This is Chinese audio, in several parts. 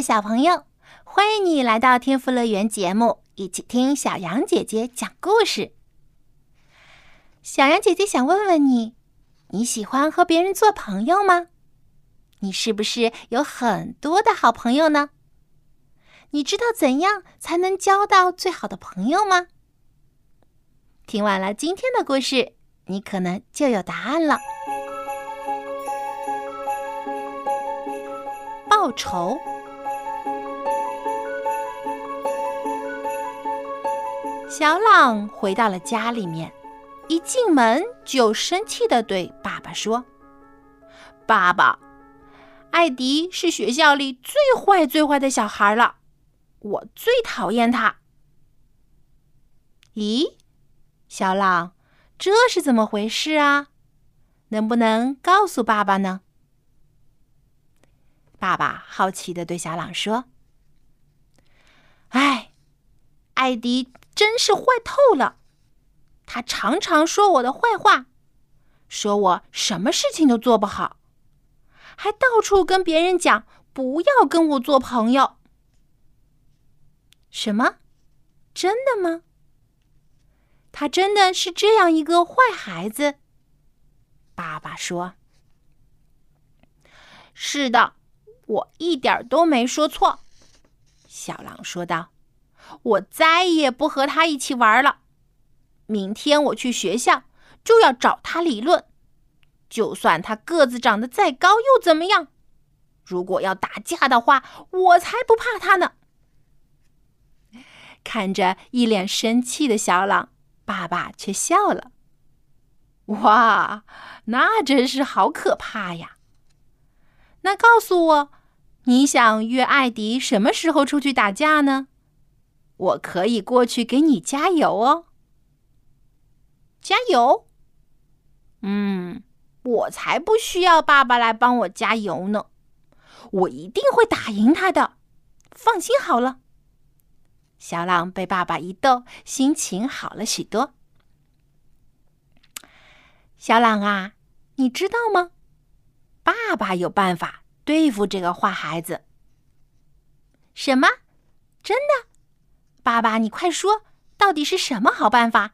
小朋友，欢迎你来到天赋乐园节目，一起听小羊姐姐讲故事。小羊姐姐想问问你，你喜欢和别人做朋友吗？你是不是有很多的好朋友呢？你知道怎样才能交到最好的朋友吗？听完了今天的故事，你可能就有答案了。报仇。小朗回到了家里面，一进门就生气的对爸爸说：“爸爸，艾迪是学校里最坏最坏的小孩了，我最讨厌他。”咦，小朗，这是怎么回事啊？能不能告诉爸爸呢？爸爸好奇的对小朗说：“哎，艾迪。”真是坏透了！他常常说我的坏话，说我什么事情都做不好，还到处跟别人讲不要跟我做朋友。什么？真的吗？他真的是这样一个坏孩子？爸爸说：“是的，我一点都没说错。”小狼说道。我再也不和他一起玩了。明天我去学校就要找他理论。就算他个子长得再高又怎么样？如果要打架的话，我才不怕他呢。看着一脸生气的小朗，爸爸却笑了。哇，那真是好可怕呀！那告诉我，你想约艾迪什么时候出去打架呢？我可以过去给你加油哦，加油！嗯，我才不需要爸爸来帮我加油呢，我一定会打赢他的，放心好了。小朗被爸爸一逗，心情好了许多。小朗啊，你知道吗？爸爸有办法对付这个坏孩子。什么？真的？爸爸，你快说，到底是什么好办法？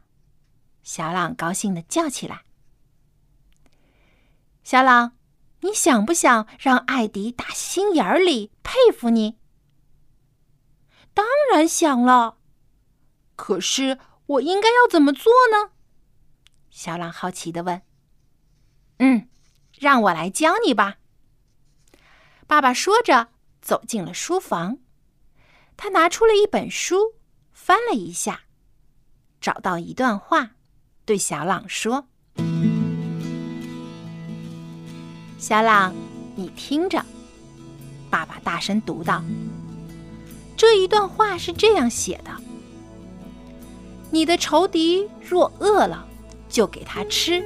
小朗高兴的叫起来：“小朗，你想不想让艾迪打心眼里佩服你？”“当然想了。”“可是我应该要怎么做呢？”小朗好奇的问。“嗯，让我来教你吧。”爸爸说着走进了书房，他拿出了一本书。翻了一下，找到一段话，对小朗说：“小朗，你听着。”爸爸大声读道：“这一段话是这样写的：你的仇敌若饿了，就给他吃；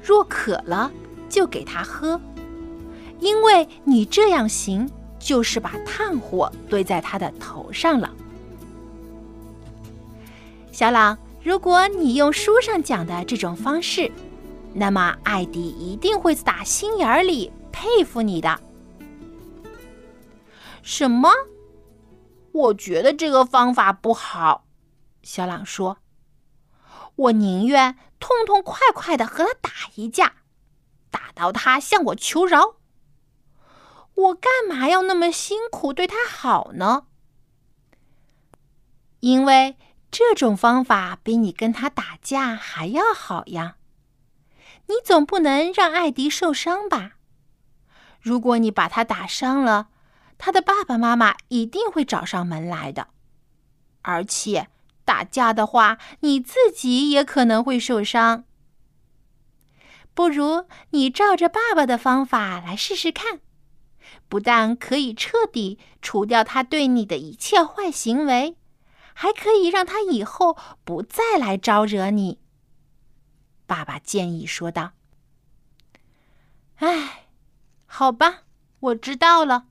若渴了，就给他喝。因为你这样行，就是把炭火堆在他的头上了。”小朗，如果你用书上讲的这种方式，那么艾迪一定会打心眼里佩服你的。什么？我觉得这个方法不好。小朗说：“我宁愿痛痛快快的和他打一架，打到他向我求饶。我干嘛要那么辛苦对他好呢？因为。”这种方法比你跟他打架还要好呀！你总不能让艾迪受伤吧？如果你把他打伤了，他的爸爸妈妈一定会找上门来的。而且打架的话，你自己也可能会受伤。不如你照着爸爸的方法来试试看，不但可以彻底除掉他对你的一切坏行为，还可以让他以后不再来招惹你。”爸爸建议说道。“哎，好吧，我知道了。”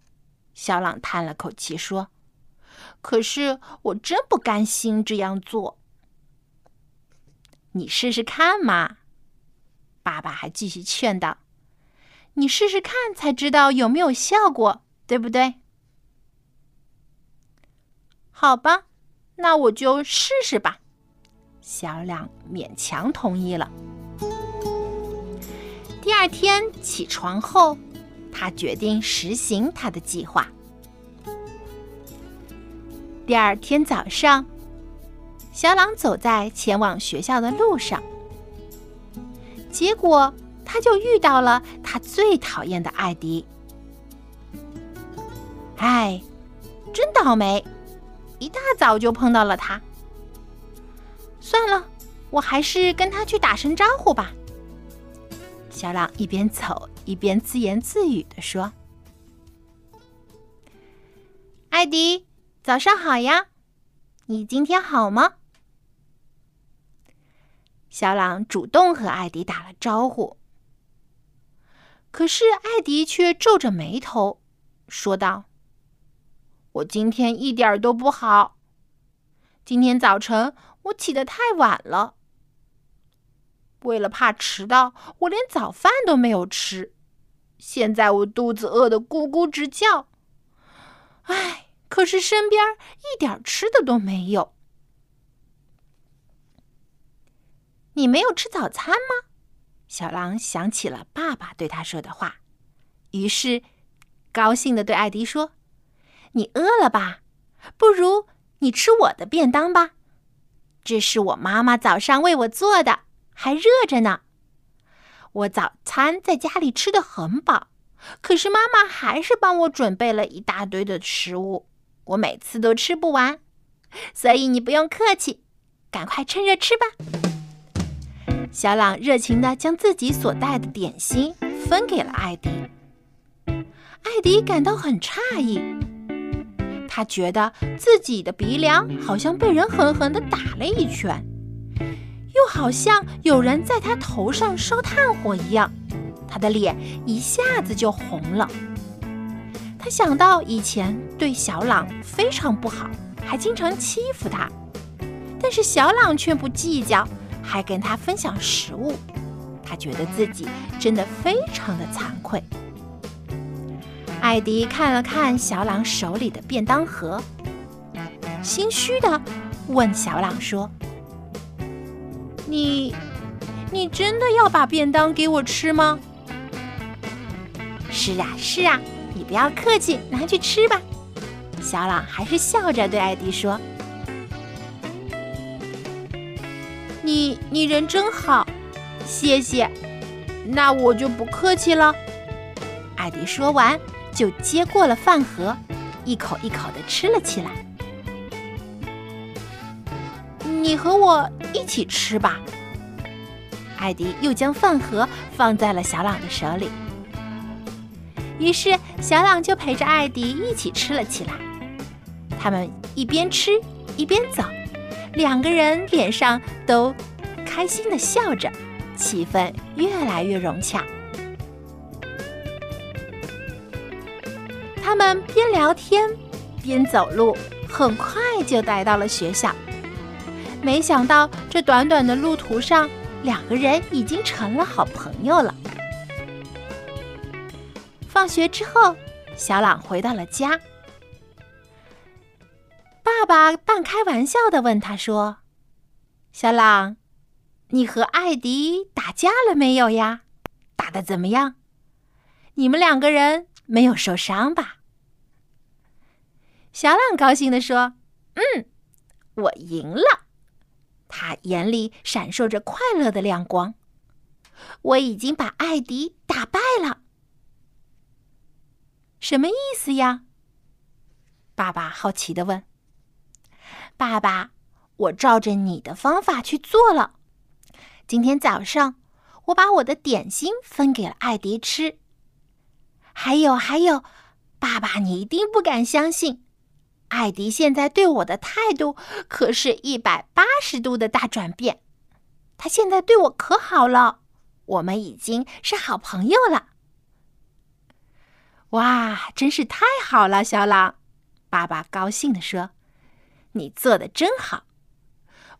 小朗叹了口气说。“可是我真不甘心这样做。你试试看嘛。”爸爸还继续劝道：“你试试看，才知道有没有效果，对不对？”好吧，那我就试试吧。小亮勉强同意了。第二天起床后，他决定实行他的计划。第二天早上，小朗走在前往学校的路上。结果，他就遇到了他最讨厌的艾迪。哎，真倒霉！一大早就碰到了他。算了，我还是跟他去打声招呼吧。小朗一边走一边自言自语的说：“艾迪，早上好呀，你今天好吗？”小朗主动和艾迪打了招呼，可是艾迪却皱着眉头说道：“我今天一点都不好。今天早晨我起得太晚了，为了怕迟到，我连早饭都没有吃。现在我肚子饿得咕咕直叫。唉，可是身边一点吃的都没有。”你没有吃早餐吗？小狼想起了爸爸对他说的话，于是高兴的对艾迪说：“你饿了吧？不如你吃我的便当吧。这是我妈妈早上为我做的，还热着呢。我早餐在家里吃的很饱，可是妈妈还是帮我准备了一大堆的食物，我每次都吃不完。所以你不用客气，赶快趁热吃吧。”小朗热情地将自己所带的点心分给了艾迪。艾迪感到很诧异，他觉得自己的鼻梁好像被人狠狠地打了一拳，又好像有人在他头上烧炭火一样，他的脸一下子就红了。他想到以前对小朗非常不好，还经常欺负他，但是小朗却不计较。还跟他分享食物，他觉得自己真的非常的惭愧。艾迪看了看小朗手里的便当盒，心虚的问小朗说：“你，你真的要把便当给我吃吗？”“是啊，是啊，你不要客气，拿去吃吧。”小朗还是笑着对艾迪说。你你人真好，谢谢。那我就不客气了。艾迪说完，就接过了饭盒，一口一口的吃了起来。你和我一起吃吧。艾迪又将饭盒放在了小朗的手里。于是小朗就陪着艾迪一起吃了起来。他们一边吃一边走。两个人脸上都开心的笑着，气氛越来越融洽。他们边聊天边走路，很快就来到了学校。没想到这短短的路途上，两个人已经成了好朋友了。放学之后，小朗回到了家。爸爸半开玩笑的问他说：“小朗，你和艾迪打架了没有呀？打的怎么样？你们两个人没有受伤吧？”小朗高兴的说：“嗯，我赢了。”他眼里闪烁着快乐的亮光。我已经把艾迪打败了。什么意思呀？爸爸好奇的问。爸爸，我照着你的方法去做了。今天早上，我把我的点心分给了艾迪吃。还有还有，爸爸，你一定不敢相信，艾迪现在对我的态度可是一百八十度的大转变。他现在对我可好了，我们已经是好朋友了。哇，真是太好了，小朗！爸爸高兴地说：“你做的真好。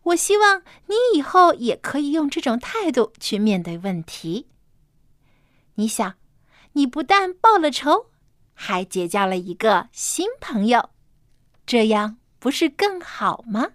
我希望你以后也可以用这种态度去面对问题。你想，你不但报了仇，还结交了一个新朋友，这样不是更好吗？”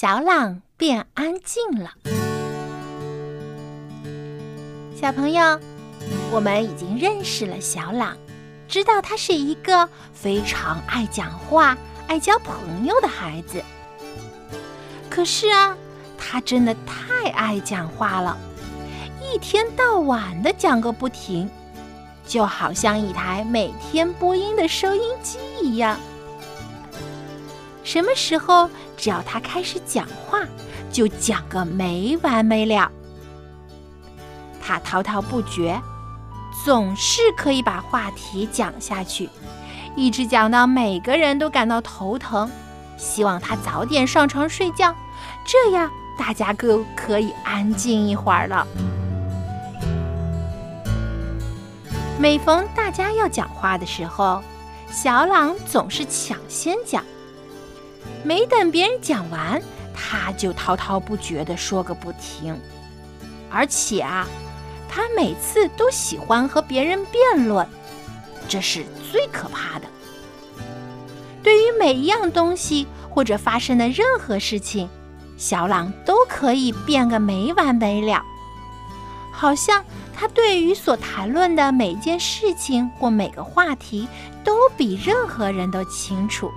小朗变安静了。小朋友，我们已经认识了小朗，知道他是一个非常爱讲话、爱交朋友的孩子。可是啊，他真的太爱讲话了，一天到晚的讲个不停，就好像一台每天播音的收音机一样。什么时候？只要他开始讲话，就讲个没完没了。他滔滔不绝，总是可以把话题讲下去，一直讲到每个人都感到头疼，希望他早点上床睡觉，这样大家都可以安静一会儿了。每逢大家要讲话的时候，小朗总是抢先讲。没等别人讲完，他就滔滔不绝地说个不停。而且啊，他每次都喜欢和别人辩论，这是最可怕的。对于每一样东西或者发生的任何事情，小朗都可以辩个没完没了，好像他对于所谈论的每件事情或每个话题都比任何人都清楚，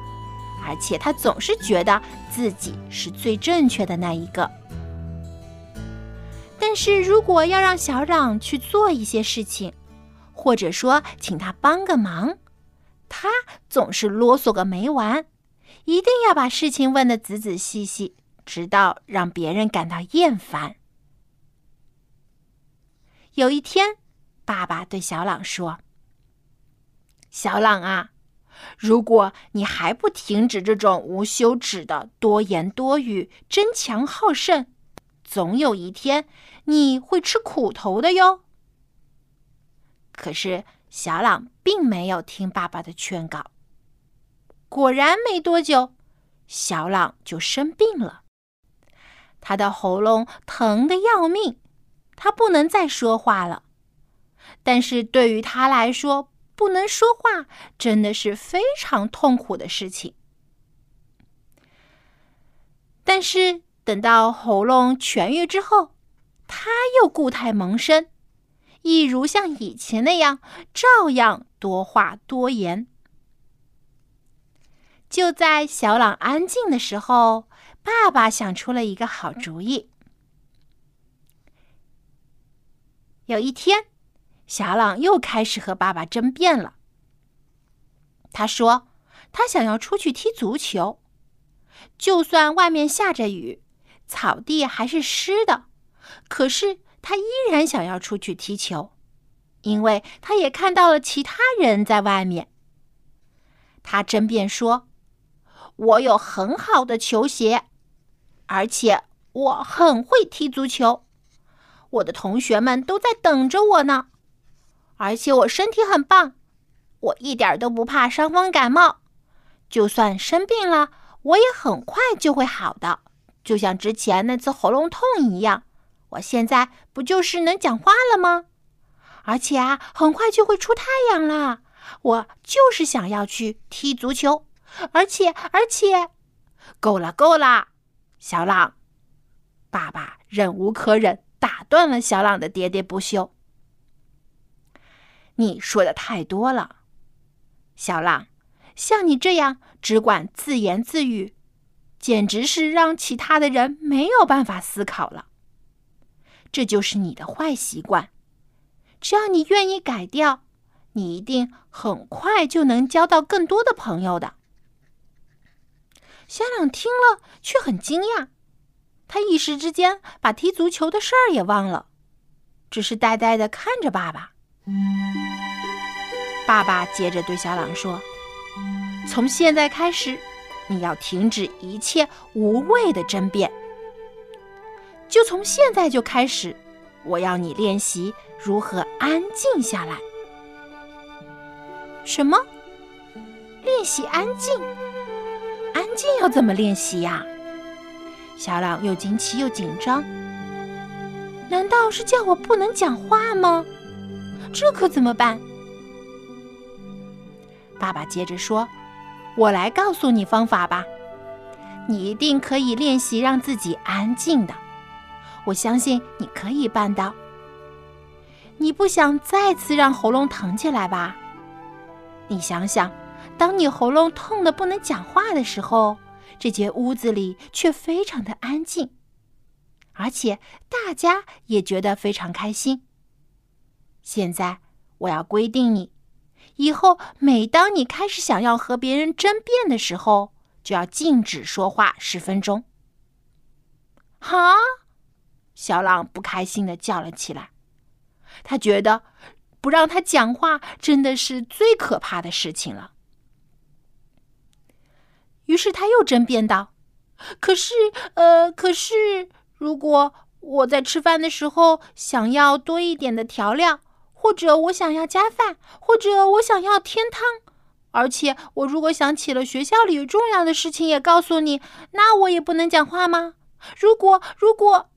而且他总是觉得自己是最正确的那一个。但是如果要让小朗去做一些事情，或者说请他帮个忙，他总是啰嗦个没完。一定要把事情问得仔仔细细，直到让别人感到厌烦。有一天，爸爸对小朗说：“小朗啊，如果你还不停止这种无休止的多言多语、争强好胜，总有一天你会吃苦头的哟。”可是，小朗并没有听爸爸的劝告。果然没多久，小朗就生病了。他的喉咙疼得要命，他不能再说话了。但是对于他来说，不能说话真的是非常痛苦的事情。但是等到喉咙痊愈之后，他又故态萌生，一如像以前那样，照样多话多言。就在小朗安静的时候，爸爸想出了一个好主意。有一天，小朗又开始和爸爸争辩了。他说：“他想要出去踢足球，就算外面下着雨，草地还是湿的，可是他依然想要出去踢球，因为他也看到了其他人在外面。”他争辩说。我有很好的球鞋，而且我很会踢足球。我的同学们都在等着我呢，而且我身体很棒，我一点都不怕伤风感冒。就算生病了，我也很快就会好的，就像之前那次喉咙痛一样。我现在不就是能讲话了吗？而且啊，很快就会出太阳了。我就是想要去踢足球。而且，而且，够了，够了，小朗！爸爸忍无可忍，打断了小朗的喋喋不休。你说的太多了，小朗，像你这样只管自言自语，简直是让其他的人没有办法思考了。这就是你的坏习惯，只要你愿意改掉，你一定很快就能交到更多的朋友的。小朗听了，却很惊讶。他一时之间把踢足球的事儿也忘了，只是呆呆的看着爸爸。爸爸接着对小朗说：“从现在开始，你要停止一切无谓的争辩。就从现在就开始，我要你练习如何安静下来。什么？练习安静？”安静要怎么练习呀？小朗又惊奇又紧张。难道是叫我不能讲话吗？这可怎么办？爸爸接着说：“我来告诉你方法吧。你一定可以练习让自己安静的。我相信你可以办到。你不想再次让喉咙疼起来吧？你想想。”当你喉咙痛的不能讲话的时候，这间屋子里却非常的安静，而且大家也觉得非常开心。现在我要规定你，以后每当你开始想要和别人争辩的时候，就要禁止说话十分钟。哈！小狼不开心的叫了起来，他觉得不让他讲话真的是最可怕的事情了。于是他又争辩道：“可是，呃，可是，如果我在吃饭的时候想要多一点的调料，或者我想要加饭，或者我想要添汤，而且我如果想起了学校里重要的事情也告诉你，那我也不能讲话吗？如果，如果……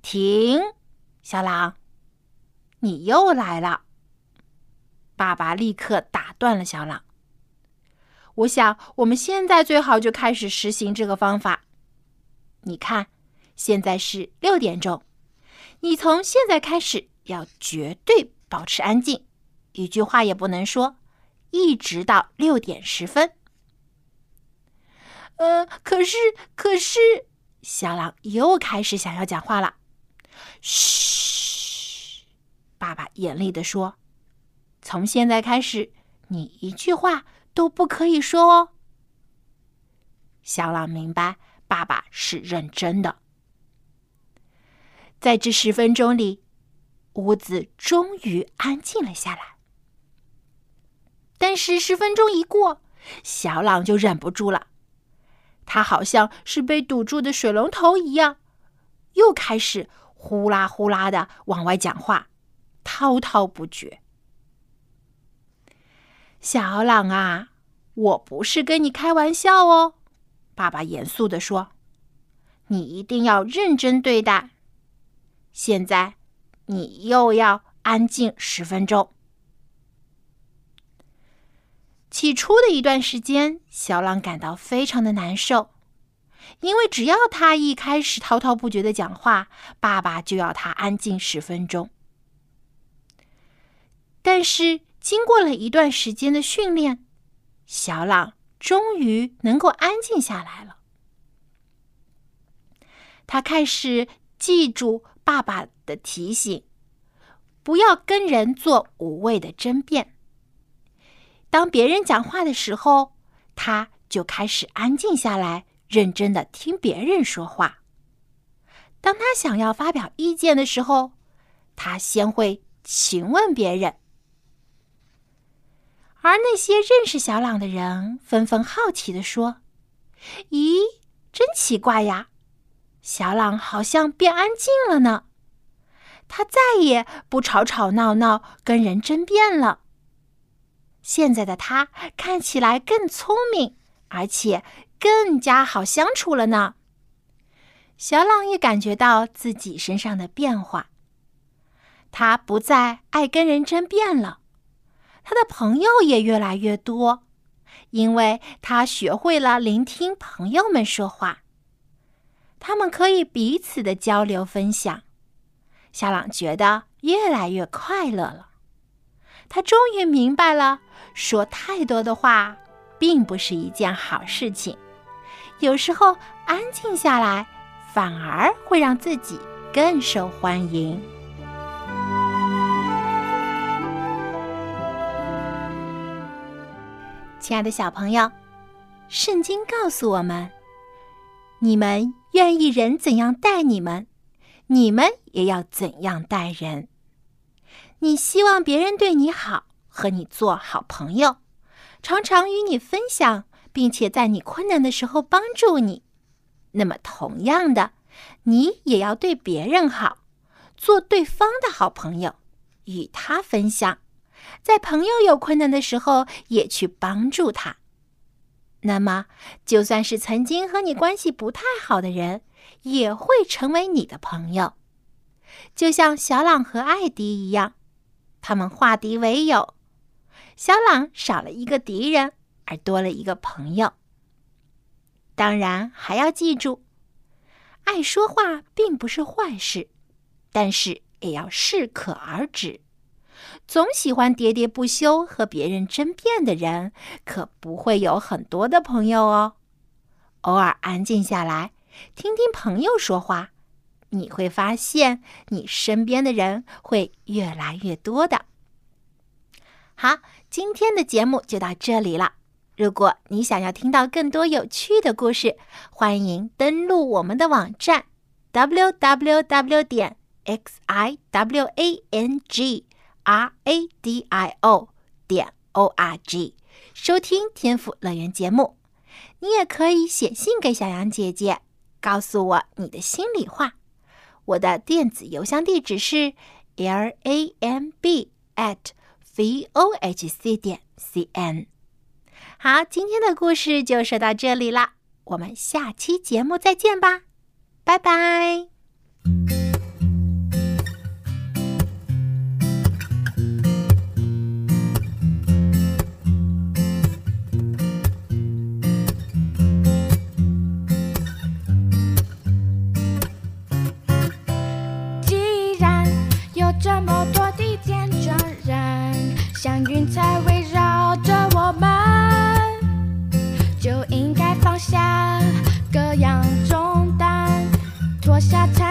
停，小狼，你又来了。”爸爸立刻打断了小狼。我想我们现在最好就开始实行这个方法。你看，现在是六点钟，你从现在开始要绝对保持安静，一句话也不能说，一直到六点十分。呃，可是，可是，小狼又开始想要讲话了。嘘，爸爸严厉的说：“从现在开始，你一句话都不可以说哦。”小狼明白，爸爸是认真的。在这十分钟里，屋子终于安静了下来。但是十分钟一过，小朗就忍不住了。他好像是被堵住的水龙头一样，又开始呼啦呼啦的往外讲话，滔滔不绝。小朗啊，我不是跟你开玩笑哦，爸爸严肃的说：“你一定要认真对待。现在，你又要安静十分钟。”起初的一段时间，小朗感到非常的难受，因为只要他一开始滔滔不绝的讲话，爸爸就要他安静十分钟。但是经过了一段时间的训练，小朗终于能够安静下来了。他开始记住爸爸的提醒，不要跟人做无谓的争辩。当别人讲话的时候，他就开始安静下来，认真的听别人说话。当他想要发表意见的时候，他先会询问别人。而那些认识小朗的人纷纷好奇的说：“咦，真奇怪呀，小朗好像变安静了呢，他再也不吵吵闹闹跟人争辩了。”现在的他看起来更聪明，而且更加好相处了呢。小朗也感觉到自己身上的变化，他不再爱跟人争辩了，他的朋友也越来越多，因为他学会了聆听朋友们说话，他们可以彼此的交流分享。小朗觉得越来越快乐了。他终于明白了，说太多的话并不是一件好事情。有时候安静下来，反而会让自己更受欢迎。亲爱的小朋友，圣经告诉我们：你们愿意人怎样待你们，你们也要怎样待人。你希望别人对你好，和你做好朋友，常常与你分享，并且在你困难的时候帮助你。那么，同样的，你也要对别人好，做对方的好朋友，与他分享，在朋友有困难的时候也去帮助他。那么，就算是曾经和你关系不太好的人，也会成为你的朋友，就像小朗和艾迪一样。他们化敌为友，小朗少了一个敌人，而多了一个朋友。当然，还要记住，爱说话并不是坏事，但是也要适可而止。总喜欢喋喋不休和别人争辩的人，可不会有很多的朋友哦。偶尔安静下来，听听朋友说话。你会发现，你身边的人会越来越多的。好，今天的节目就到这里了。如果你想要听到更多有趣的故事，欢迎登录我们的网站 w w w 点 x i w a n g r a d i o 点 o r g，收听天赋乐园节目。你也可以写信给小羊姐姐，告诉我你的心里话。我的电子邮箱地址是 l a m b at v o h c 点 c n。好，今天的故事就说到这里了，我们下期节目再见吧，拜拜。我下。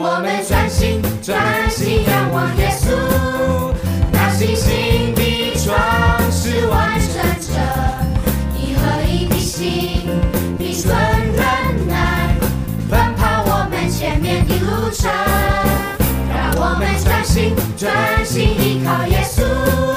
我们专心专心仰望耶稣，那信心的创始完成者，一合一的心，彼此忍耐，奔跑我们前面的路程，让我们专心专心依靠耶稣。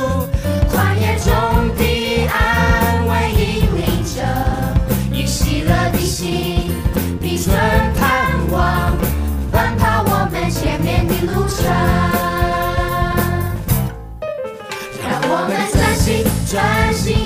专心